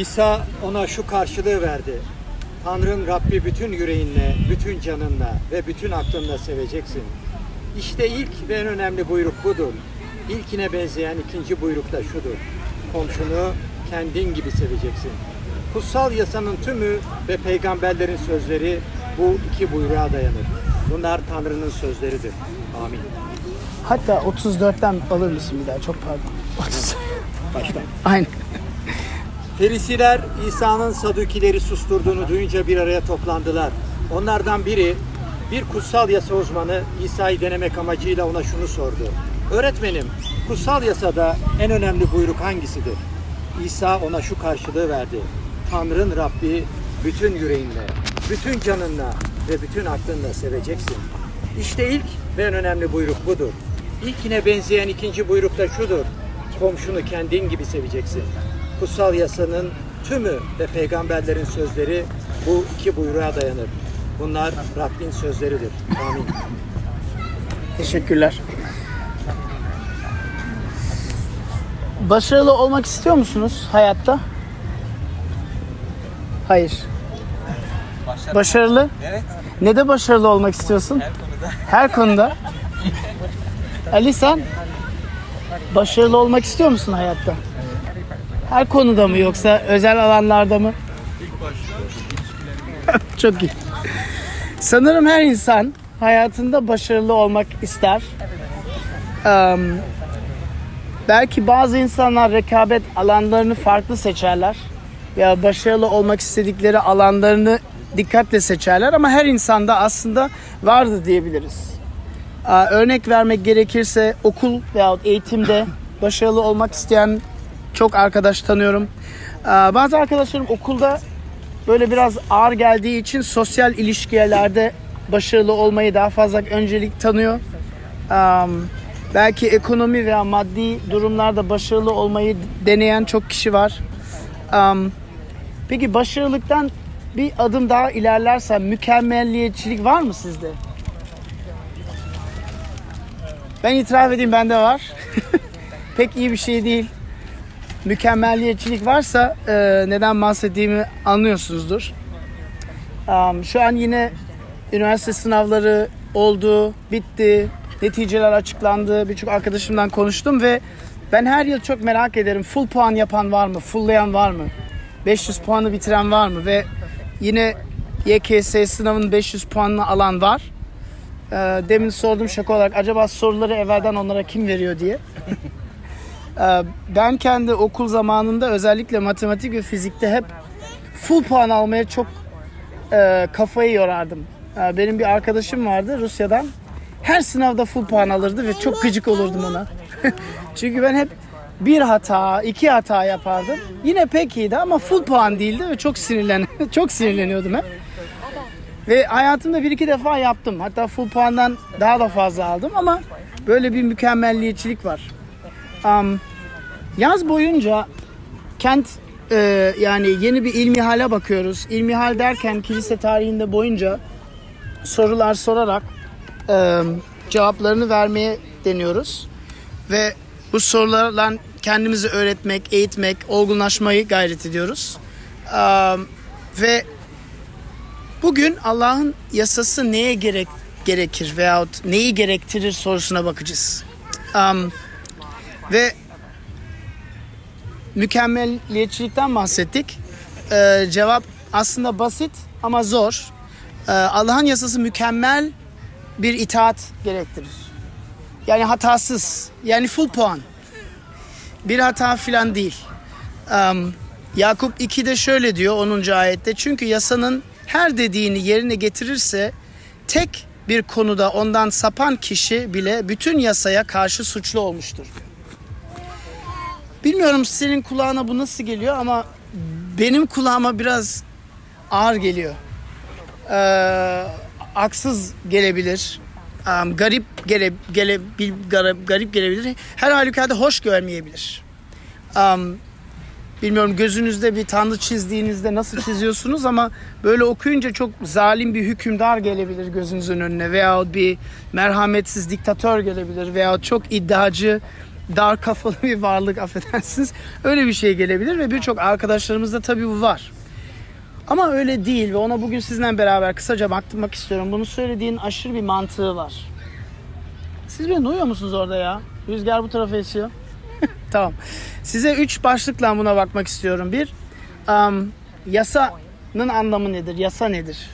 İsa ona şu karşılığı verdi. Tanrın Rabbi bütün yüreğinle, bütün canınla ve bütün aklınla seveceksin. İşte ilk ve en önemli buyruk budur. İlkine benzeyen ikinci buyruk da şudur. Komşunu kendin gibi seveceksin. Kutsal yasanın tümü ve peygamberlerin sözleri bu iki buyruğa dayanır. Bunlar Tanrı'nın sözleridir. Amin. Hatta 34'ten alır mısın bir daha? Çok pardon. 30. Baştan. Aynen. Ferisiler İsa'nın Sadukileri susturduğunu duyunca bir araya toplandılar. Onlardan biri bir kutsal yasa uzmanı İsa'yı denemek amacıyla ona şunu sordu. Öğretmenim, kutsal yasada en önemli buyruk hangisidir? İsa ona şu karşılığı verdi. Tanrın Rabbi bütün yüreğinle, bütün canınla ve bütün aklınla seveceksin. İşte ilk ve en önemli buyruk budur. İlkine benzeyen ikinci buyruk da şudur. Komşunu kendin gibi seveceksin. Kutsal yasanın tümü ve peygamberlerin sözleri bu iki buyruğa dayanır. Bunlar Rabbin sözleridir. Amin. Teşekkürler. Başarılı olmak istiyor musunuz hayatta? Hayır. Başarılı? Evet. Ne de başarılı olmak istiyorsun? Her konuda. Her konuda. Ali sen başarılı olmak istiyor musun hayatta? Her konuda mı yoksa özel alanlarda mı? Çok iyi. Sanırım her insan hayatında başarılı olmak ister. Em, belki bazı insanlar rekabet alanlarını farklı seçerler. Ya başarılı olmak istedikleri alanlarını dikkatle seçerler ama her insanda aslında vardı diyebiliriz. Örnek vermek gerekirse okul veya eğitimde başarılı olmak isteyen çok arkadaş tanıyorum. Aa, Bazı arkadaşlarım okulda böyle biraz ağır geldiği için sosyal ilişkilerde başarılı olmayı daha fazla öncelik tanıyor. Belki ekonomi veya maddi durumlarda başarılı olmayı deneyen çok kişi var. Peki başarılıktan bir adım daha ilerlersen mükemmelliyetçilik var mı sizde? Ben itiraf edeyim bende var. Pek iyi bir şey değil. Mükemmelliyetçilik varsa e, neden bahsettiğimi anlıyorsunuzdur. Am, şu an yine üniversite sınavları oldu, bitti, neticeler açıklandı. Birçok arkadaşımdan konuştum ve ben her yıl çok merak ederim. Full puan yapan var mı? Fullleyan var mı? 500 puanı bitiren var mı? Ve yine YKS sınavının 500 puanını alan var. Ee, demin sordum şaka olarak acaba soruları evvelden onlara kim veriyor diye. Ee, ben kendi okul zamanında özellikle matematik ve fizikte hep full puan almaya çok e, kafayı yorardım. Ee, benim bir arkadaşım vardı Rusya'dan. Her sınavda full puan alırdı ve çok gıcık olurdum ona. Çünkü ben hep bir hata, iki hata yapardım. Yine pek iyiydi ama full puan değildi ve çok sinirlen çok sinirleniyordum hep. Ve hayatımda bir iki defa yaptım. Hatta full puandan daha da fazla aldım ama böyle bir mükemmelliyetçilik var. Am, yaz boyunca kent e, yani yeni bir ilmihale bakıyoruz. İlmihal derken kilise tarihinde boyunca sorular sorarak e, cevaplarını vermeye deniyoruz. Ve bu sorularla kendimizi öğretmek, eğitmek, olgunlaşmayı gayret ediyoruz. Am, ve bugün Allah'ın yasası neye gerek gerekir veyahut neyi gerektirir sorusuna bakacağız. Am, ve mükemmelliyetçilikten bahsettik. Ee, cevap aslında basit ama zor. Ee, Allah'ın yasası mükemmel bir itaat gerektirir. Yani hatasız, yani full puan. Bir hata filan değil. Am, Yakup 2'de şöyle diyor 10. ayette. Çünkü yasanın her dediğini yerine getirirse tek bir konuda ondan sapan kişi bile bütün yasaya karşı suçlu olmuştur. Bilmiyorum senin kulağına bu nasıl geliyor ama benim kulağıma biraz ağır geliyor. Ee, haksız gelebilir. Am, garip gele, gele, bil- garip, garip gelebilir. Her halükarda hoş görmeyebilir. Am, bilmiyorum gözünüzde bir tanrı çizdiğinizde nasıl çiziyorsunuz ama böyle okuyunca çok zalim bir hükümdar gelebilir gözünüzün önüne veyahut bir merhametsiz diktatör gelebilir veyahut çok iddiacı dar kafalı bir varlık affedersiniz. Öyle bir şey gelebilir ve birçok arkadaşlarımızda tabii bu var. Ama öyle değil ve ona bugün sizinle beraber kısaca bakmak istiyorum. Bunu söylediğin aşırı bir mantığı var. Siz beni duyuyor musunuz orada ya? Rüzgar bu tarafa esiyor. tamam. Size üç başlıkla buna bakmak istiyorum. Bir, um, yasanın anlamı nedir? Yasa nedir?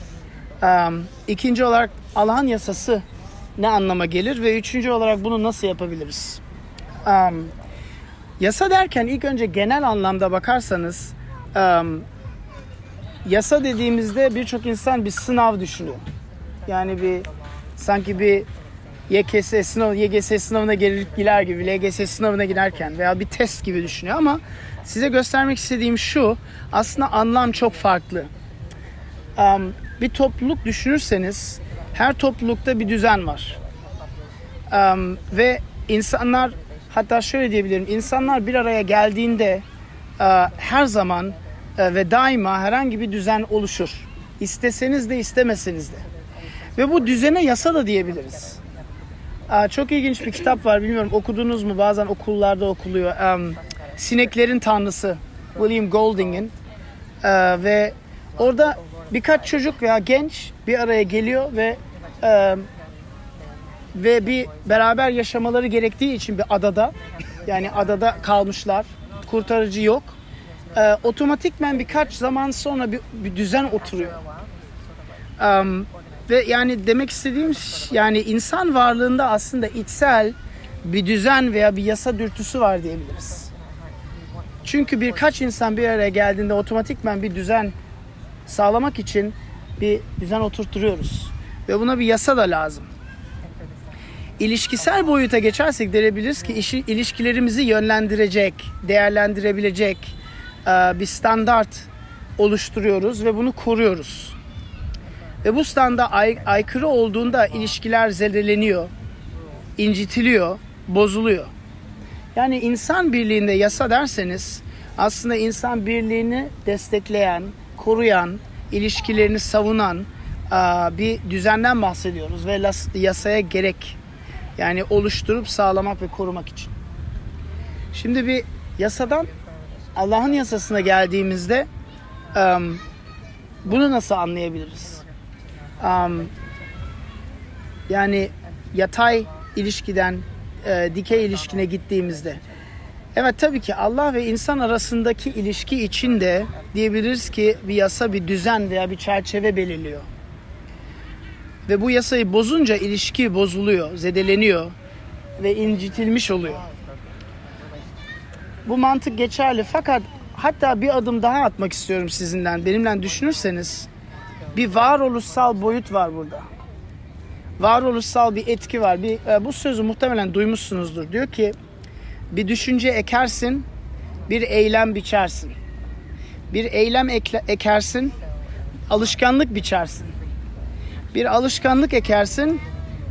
Um, ikinci olarak Allah'ın yasası ne anlama gelir? Ve üçüncü olarak bunu nasıl yapabiliriz? Um, yasa derken ilk önce genel anlamda bakarsanız um, yasa dediğimizde birçok insan bir sınav düşünüyor. Yani bir sanki bir YKS sınav YGS sınavına gelir, girer gibi LGS sınavına girerken veya bir test gibi düşünüyor ama size göstermek istediğim şu aslında anlam çok farklı. Um, bir topluluk düşünürseniz her toplulukta bir düzen var. Um, ve insanlar hatta şöyle diyebilirim insanlar bir araya geldiğinde uh, her zaman uh, ve daima herhangi bir düzen oluşur. İsteseniz de istemeseniz de. Ve bu düzene yasa da diyebiliriz. Çok ilginç bir kitap var. Bilmiyorum okudunuz mu? Bazen okullarda okuluyor. Sineklerin Tanrısı. William Golding'in. Ee, ve orada birkaç çocuk veya genç bir araya geliyor ve e, ve bir beraber yaşamaları gerektiği için bir adada yani adada kalmışlar. Kurtarıcı yok. Ee, otomatikmen birkaç zaman sonra bir, bir düzen oturuyor. Um, ve yani demek istediğim yani insan varlığında aslında içsel bir düzen veya bir yasa dürtüsü var diyebiliriz. Çünkü birkaç insan bir araya geldiğinde otomatikmen bir düzen sağlamak için bir düzen oturtturuyoruz. Ve buna bir yasa da lazım. İlişkisel boyuta geçersek diyebiliriz ki işi, ilişkilerimizi yönlendirecek, değerlendirebilecek bir standart oluşturuyoruz ve bunu koruyoruz. Ve bu standa ay, aykırı olduğunda ilişkiler zedeleniyor, incitiliyor, bozuluyor. Yani insan birliğinde yasa derseniz aslında insan birliğini destekleyen, koruyan, ilişkilerini savunan bir düzenden bahsediyoruz ve yasaya gerek yani oluşturup sağlamak ve korumak için. Şimdi bir yasadan Allah'ın yasasına geldiğimizde bunu nasıl anlayabiliriz? Um, yani yatay ilişkiden e, dikey ilişkine gittiğimizde evet tabii ki Allah ve insan arasındaki ilişki içinde diyebiliriz ki bir yasa bir düzen veya bir çerçeve belirliyor. Ve bu yasayı bozunca ilişki bozuluyor, zedeleniyor ve incitilmiş oluyor. Bu mantık geçerli fakat hatta bir adım daha atmak istiyorum sizinden. Benimle düşünürseniz bir varoluşsal boyut var burada. Varoluşsal bir etki var. Bir, e, bu sözü muhtemelen duymuşsunuzdur. Diyor ki bir düşünce ekersin, bir eylem biçersin. Bir eylem ekle, ekersin, alışkanlık biçersin. Bir alışkanlık ekersin,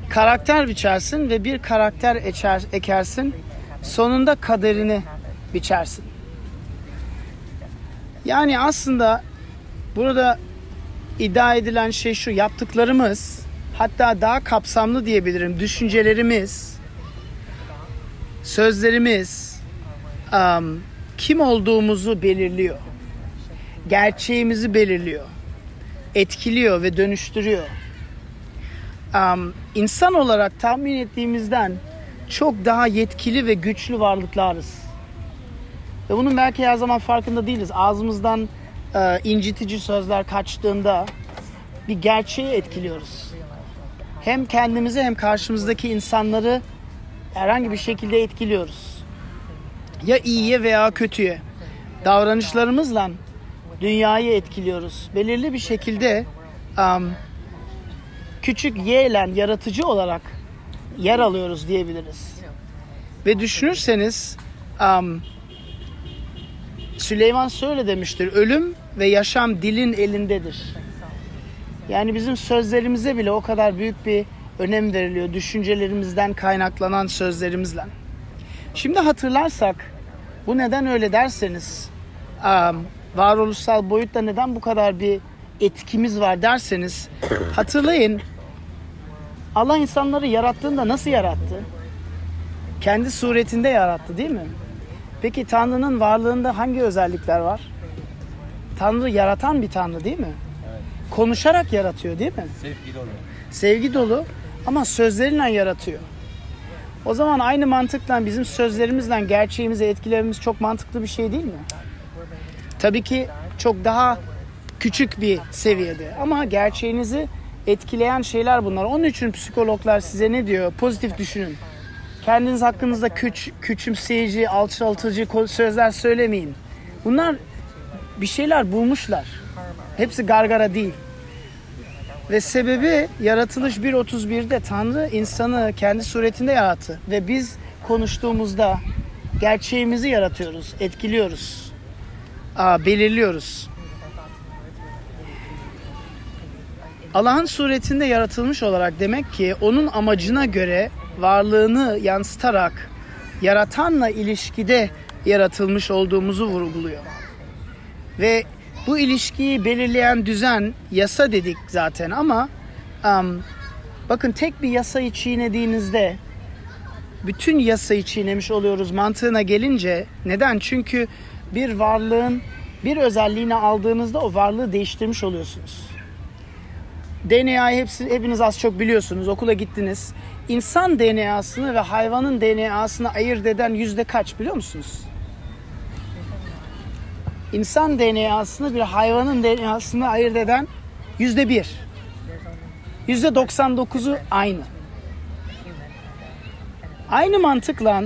karakter biçersin ve bir karakter eker, ekersin. Sonunda kaderini biçersin. Yani aslında burada iddia edilen şey şu yaptıklarımız hatta daha kapsamlı diyebilirim düşüncelerimiz sözlerimiz um, kim olduğumuzu belirliyor gerçeğimizi belirliyor etkiliyor ve dönüştürüyor um, insan olarak tahmin ettiğimizden çok daha yetkili ve güçlü varlıklarız ve bunun belki her zaman farkında değiliz ağzımızdan e, incitici sözler kaçtığında bir gerçeği etkiliyoruz. Hem kendimizi hem karşımızdaki insanları herhangi bir şekilde etkiliyoruz. Ya iyiye veya kötüye. Davranışlarımızla dünyayı etkiliyoruz. Belirli bir şekilde um, küçük Y yaratıcı olarak yer alıyoruz diyebiliriz. Ve düşünürseniz um, Süleyman şöyle demiştir. Ölüm ve yaşam dilin elindedir. Yani bizim sözlerimize bile o kadar büyük bir önem veriliyor. Düşüncelerimizden kaynaklanan sözlerimizle. Şimdi hatırlarsak bu neden öyle derseniz varoluşsal boyutta neden bu kadar bir etkimiz var derseniz hatırlayın Allah insanları yarattığında nasıl yarattı? Kendi suretinde yarattı değil mi? Peki Tanrı'nın varlığında hangi özellikler var? Tanrı yaratan bir Tanrı değil mi? Konuşarak yaratıyor değil mi? Sevgi dolu. Sevgi dolu ama sözleriyle yaratıyor. O zaman aynı mantıkla bizim sözlerimizle gerçeğimizi etkilememiz çok mantıklı bir şey değil mi? Tabii ki çok daha küçük bir seviyede ama gerçeğinizi etkileyen şeyler bunlar. Onun için psikologlar size ne diyor? Pozitif düşünün. Kendiniz hakkınızda küç, küçümseyici, alçaltıcı sözler söylemeyin. Bunlar bir şeyler bulmuşlar. Hepsi gargara değil. Ve sebebi yaratılış 1.31'de Tanrı insanı kendi suretinde yarattı. Ve biz konuştuğumuzda gerçeğimizi yaratıyoruz, etkiliyoruz, belirliyoruz. Allah'ın suretinde yaratılmış olarak demek ki onun amacına göre varlığını yansıtarak yaratanla ilişkide yaratılmış olduğumuzu vurguluyor. Ve bu ilişkiyi belirleyen düzen yasa dedik zaten ama um, bakın tek bir yasayı çiğnediğinizde bütün yasayı çiğnemiş oluyoruz mantığına gelince neden? Çünkü bir varlığın bir özelliğini aldığınızda o varlığı değiştirmiş oluyorsunuz. DNA'yı hepsi, hepiniz az çok biliyorsunuz. Okula gittiniz. İnsan DNA'sını ve hayvanın DNA'sını ayırt eden yüzde kaç biliyor musunuz? İnsan DNA'sını bir hayvanın DNA'sını ayırt eden yüzde bir. Yüzde 99'u aynı. Aynı mantıkla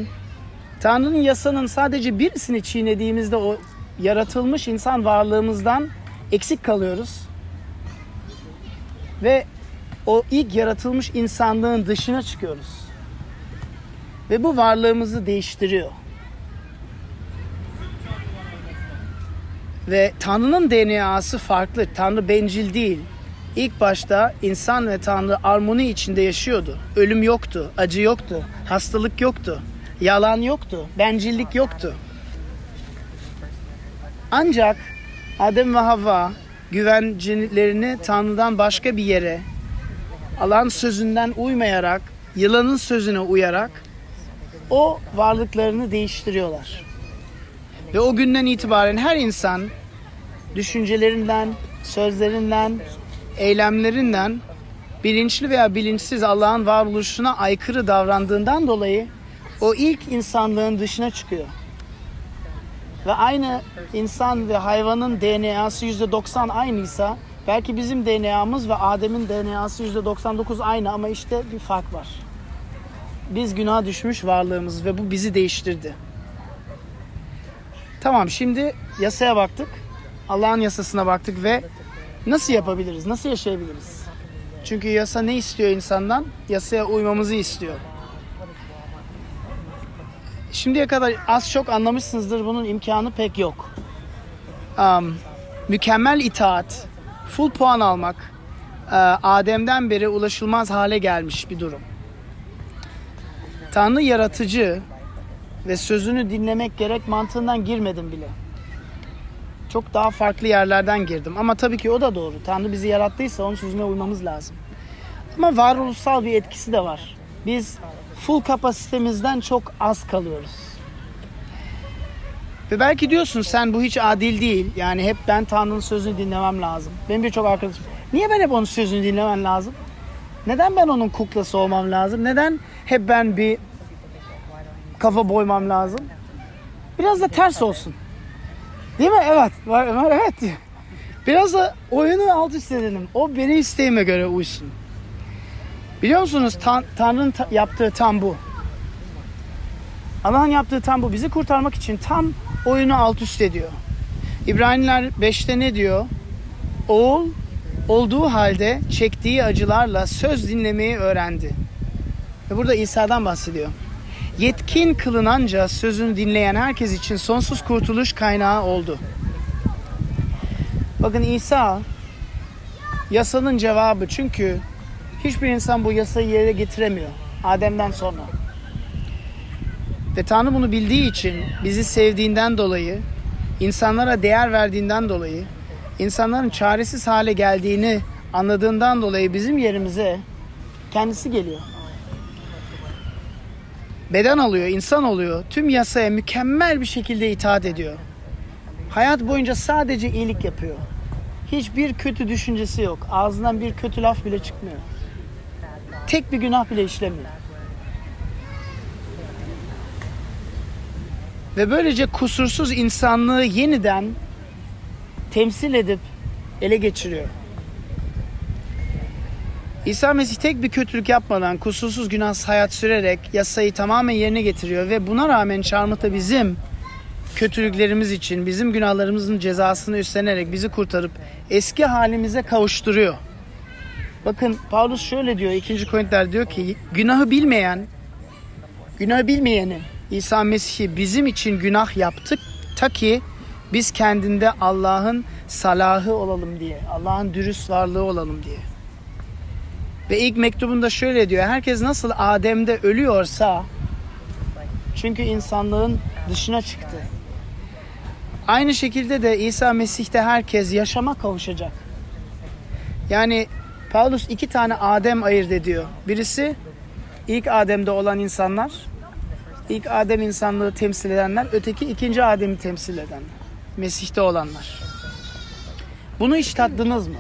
Tanrı'nın yasanın sadece birisini çiğnediğimizde o yaratılmış insan varlığımızdan eksik kalıyoruz. Ve o ilk yaratılmış insanlığın dışına çıkıyoruz. Ve bu varlığımızı değiştiriyor. Ve Tanrı'nın DNA'sı farklı. Tanrı bencil değil. İlk başta insan ve Tanrı armoni içinde yaşıyordu. Ölüm yoktu, acı yoktu, hastalık yoktu, yalan yoktu, bencillik yoktu. Ancak Adem ve Havva güvencelerini Tanrı'dan başka bir yere, Allah'ın sözünden uymayarak, yılanın sözüne uyarak o varlıklarını değiştiriyorlar. Ve o günden itibaren her insan düşüncelerinden, sözlerinden, eylemlerinden bilinçli veya bilinçsiz Allah'ın varoluşuna aykırı davrandığından dolayı o ilk insanlığın dışına çıkıyor. Ve aynı insan ve hayvanın DNA'sı %90 aynıysa belki bizim DNA'mız ve Adem'in DNA'sı %99 aynı ama işte bir fark var. Biz günah düşmüş varlığımız ve bu bizi değiştirdi. Tamam şimdi yasaya baktık. Allah'ın yasasına baktık ve nasıl yapabiliriz? Nasıl yaşayabiliriz? Çünkü yasa ne istiyor insandan? Yasaya uymamızı istiyor. Şimdiye kadar az çok anlamışsınızdır bunun imkanı pek yok. Um, mükemmel itaat, full puan almak e, Adem'den beri ulaşılmaz hale gelmiş bir durum. Tanrı yaratıcı ve sözünü dinlemek gerek mantığından girmedim bile. Çok daha farklı yerlerden girdim. Ama tabii ki o da doğru. Tanrı bizi yarattıysa onun sözüne uymamız lazım. Ama varoluşsal bir etkisi de var. Biz full kapasitemizden çok az kalıyoruz. Ve belki diyorsun sen bu hiç adil değil. Yani hep ben Tanrı'nın sözünü dinlemem lazım. Benim birçok arkadaşım. Niye ben hep onun sözünü dinlemem lazım? Neden ben onun kuklası olmam lazım? Neden hep ben bir kafa boymam lazım? Biraz da ters olsun. Değil mi? Evet. Var, evet. Biraz da oyunu alt üst edelim. O benim isteğime göre uysun. Biliyor musunuz Tan- Tanrı'nın ta- yaptığı tam bu. Allah'ın yaptığı tam bu. Bizi kurtarmak için tam oyunu alt üst ediyor. İbraniler 5'te ne diyor? Oğul olduğu halde çektiği acılarla söz dinlemeyi öğrendi. Ve burada İsa'dan bahsediyor. Yetkin kılınanca sözünü dinleyen herkes için sonsuz kurtuluş kaynağı oldu. Bakın İsa yasanın cevabı çünkü hiçbir insan bu yasayı yere getiremiyor Adem'den sonra. Ve Tanrı bunu bildiği için bizi sevdiğinden dolayı, insanlara değer verdiğinden dolayı, insanların çaresiz hale geldiğini anladığından dolayı bizim yerimize kendisi geliyor. beden alıyor, insan oluyor. Tüm yasaya mükemmel bir şekilde itaat ediyor. Hayat boyunca sadece iyilik yapıyor. Hiçbir kötü düşüncesi yok. Ağzından bir kötü laf bile çıkmıyor. Tek bir günah bile işlemiyor. Ve böylece kusursuz insanlığı yeniden temsil edip ele geçiriyor. İsa Mesih tek bir kötülük yapmadan kusursuz günahsız hayat sürerek yasayı tamamen yerine getiriyor ve buna rağmen çarmıhta bizim kötülüklerimiz için bizim günahlarımızın cezasını üstlenerek bizi kurtarıp eski halimize kavuşturuyor. Bakın Paulus şöyle diyor 2. Korintiler diyor ki günahı bilmeyen günahı bilmeyeni İsa Mesih'i bizim için günah yaptık ta ki biz kendinde Allah'ın salahı olalım diye, Allah'ın dürüst varlığı olalım diye. Ve ilk mektubunda şöyle diyor. Herkes nasıl Adem'de ölüyorsa çünkü insanlığın dışına çıktı. Aynı şekilde de İsa Mesih'te herkes yaşama kavuşacak. Yani Paulus iki tane Adem ayırt ediyor. Birisi ilk Adem'de olan insanlar, ilk Adem insanlığı temsil edenler, öteki ikinci Adem'i temsil edenler. Mesih'te olanlar. Bunu hiç tattınız mı?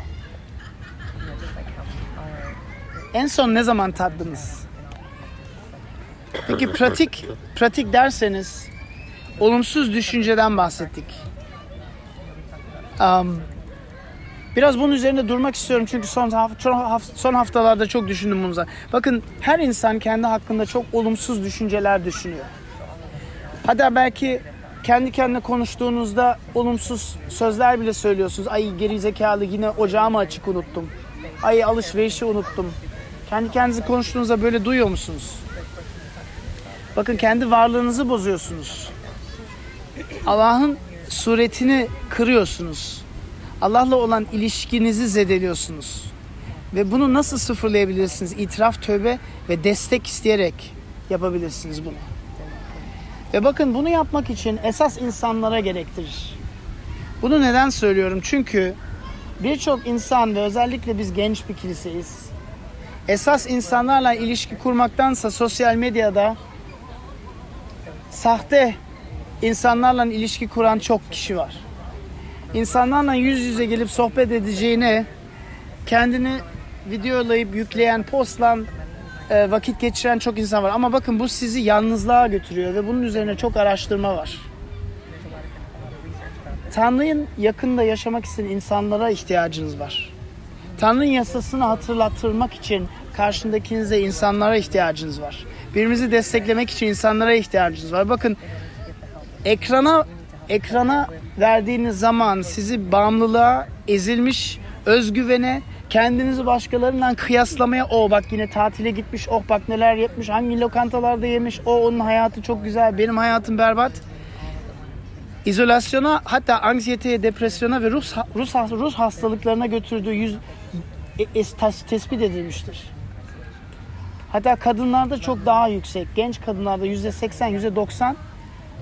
En son ne zaman tattınız? Peki pratik pratik derseniz olumsuz düşünceden bahsettik. Um, biraz bunun üzerinde durmak istiyorum çünkü son haf- son haf- son haftalarda çok düşündüm bunu. Bakın her insan kendi hakkında çok olumsuz düşünceler düşünüyor. Hatta belki kendi kendine konuştuğunuzda olumsuz sözler bile söylüyorsunuz. Ay geri zekalı yine ocağımı açık unuttum. Ay alışverişi unuttum. Kendi kendinize konuştuğunuzda böyle duyuyor musunuz? Bakın kendi varlığınızı bozuyorsunuz. Allah'ın suretini kırıyorsunuz. Allah'la olan ilişkinizi zedeliyorsunuz. Ve bunu nasıl sıfırlayabilirsiniz? İtiraf, tövbe ve destek isteyerek yapabilirsiniz bunu. Ve bakın bunu yapmak için esas insanlara gerektirir. Bunu neden söylüyorum? Çünkü birçok insan ve özellikle biz genç bir kiliseyiz. Esas insanlarla ilişki kurmaktansa sosyal medyada sahte insanlarla ilişki kuran çok kişi var. İnsanlarla yüz yüze gelip sohbet edeceğine kendini videolayıp yükleyen, postla e, vakit geçiren çok insan var. Ama bakın bu sizi yalnızlığa götürüyor ve bunun üzerine çok araştırma var. Tanrı'nın yakında yaşamak isteyen insanlara ihtiyacınız var. Tanrı'nın yasasını hatırlatırmak için karşındakinize insanlara ihtiyacınız var. Birbirimizi desteklemek için insanlara ihtiyacınız var. Bakın ekrana ekrana verdiğiniz zaman sizi bağımlılığa, ezilmiş özgüvene, kendinizi başkalarından kıyaslamaya o bak yine tatile gitmiş, oh bak neler yapmış, hangi lokantalarda yemiş, o onun hayatı çok güzel, benim hayatım berbat. İzolasyona hatta anksiyeteye, depresyona ve ruh, ruh, ruh hastalıklarına götürdüğü yüz, e, es- tes- tespit edilmiştir. Hatta kadınlarda çok daha yüksek. Genç kadınlarda %80, %90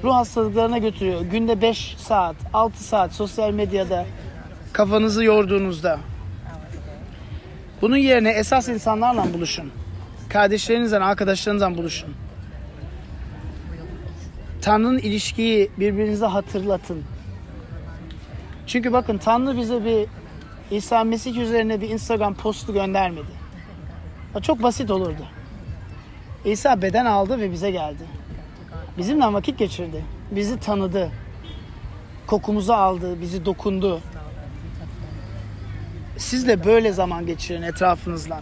ruh hastalıklarına götürüyor. Günde 5 saat, 6 saat sosyal medyada kafanızı yorduğunuzda. Bunun yerine esas insanlarla buluşun. Kardeşlerinizle, arkadaşlarınızla buluşun. Tanrı'nın ilişkiyi birbirinize hatırlatın. Çünkü bakın Tanrı bize bir İsa Mesih üzerine bir Instagram postu göndermedi. Çok basit olurdu. İsa beden aldı ve bize geldi. Bizimle vakit geçirdi. Bizi tanıdı. Kokumuzu aldı, bizi dokundu. Siz de böyle zaman geçirin etrafınızla.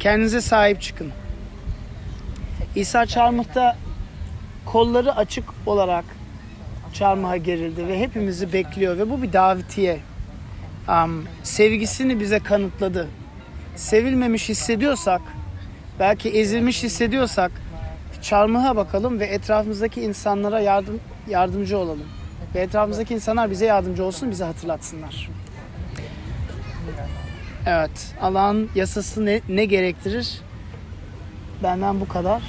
Kendinize sahip çıkın. İsa çarmıhta kolları açık olarak çarmıha gerildi ve hepimizi bekliyor ve bu bir davetiye. Um, sevgisini bize kanıtladı. Sevilmemiş hissediyorsak, belki ezilmiş hissediyorsak çarmıha bakalım ve etrafımızdaki insanlara yardım yardımcı olalım. Ve etrafımızdaki insanlar bize yardımcı olsun, bize hatırlatsınlar. Evet, Allah'ın yasası ne, ne gerektirir? Benden bu kadar.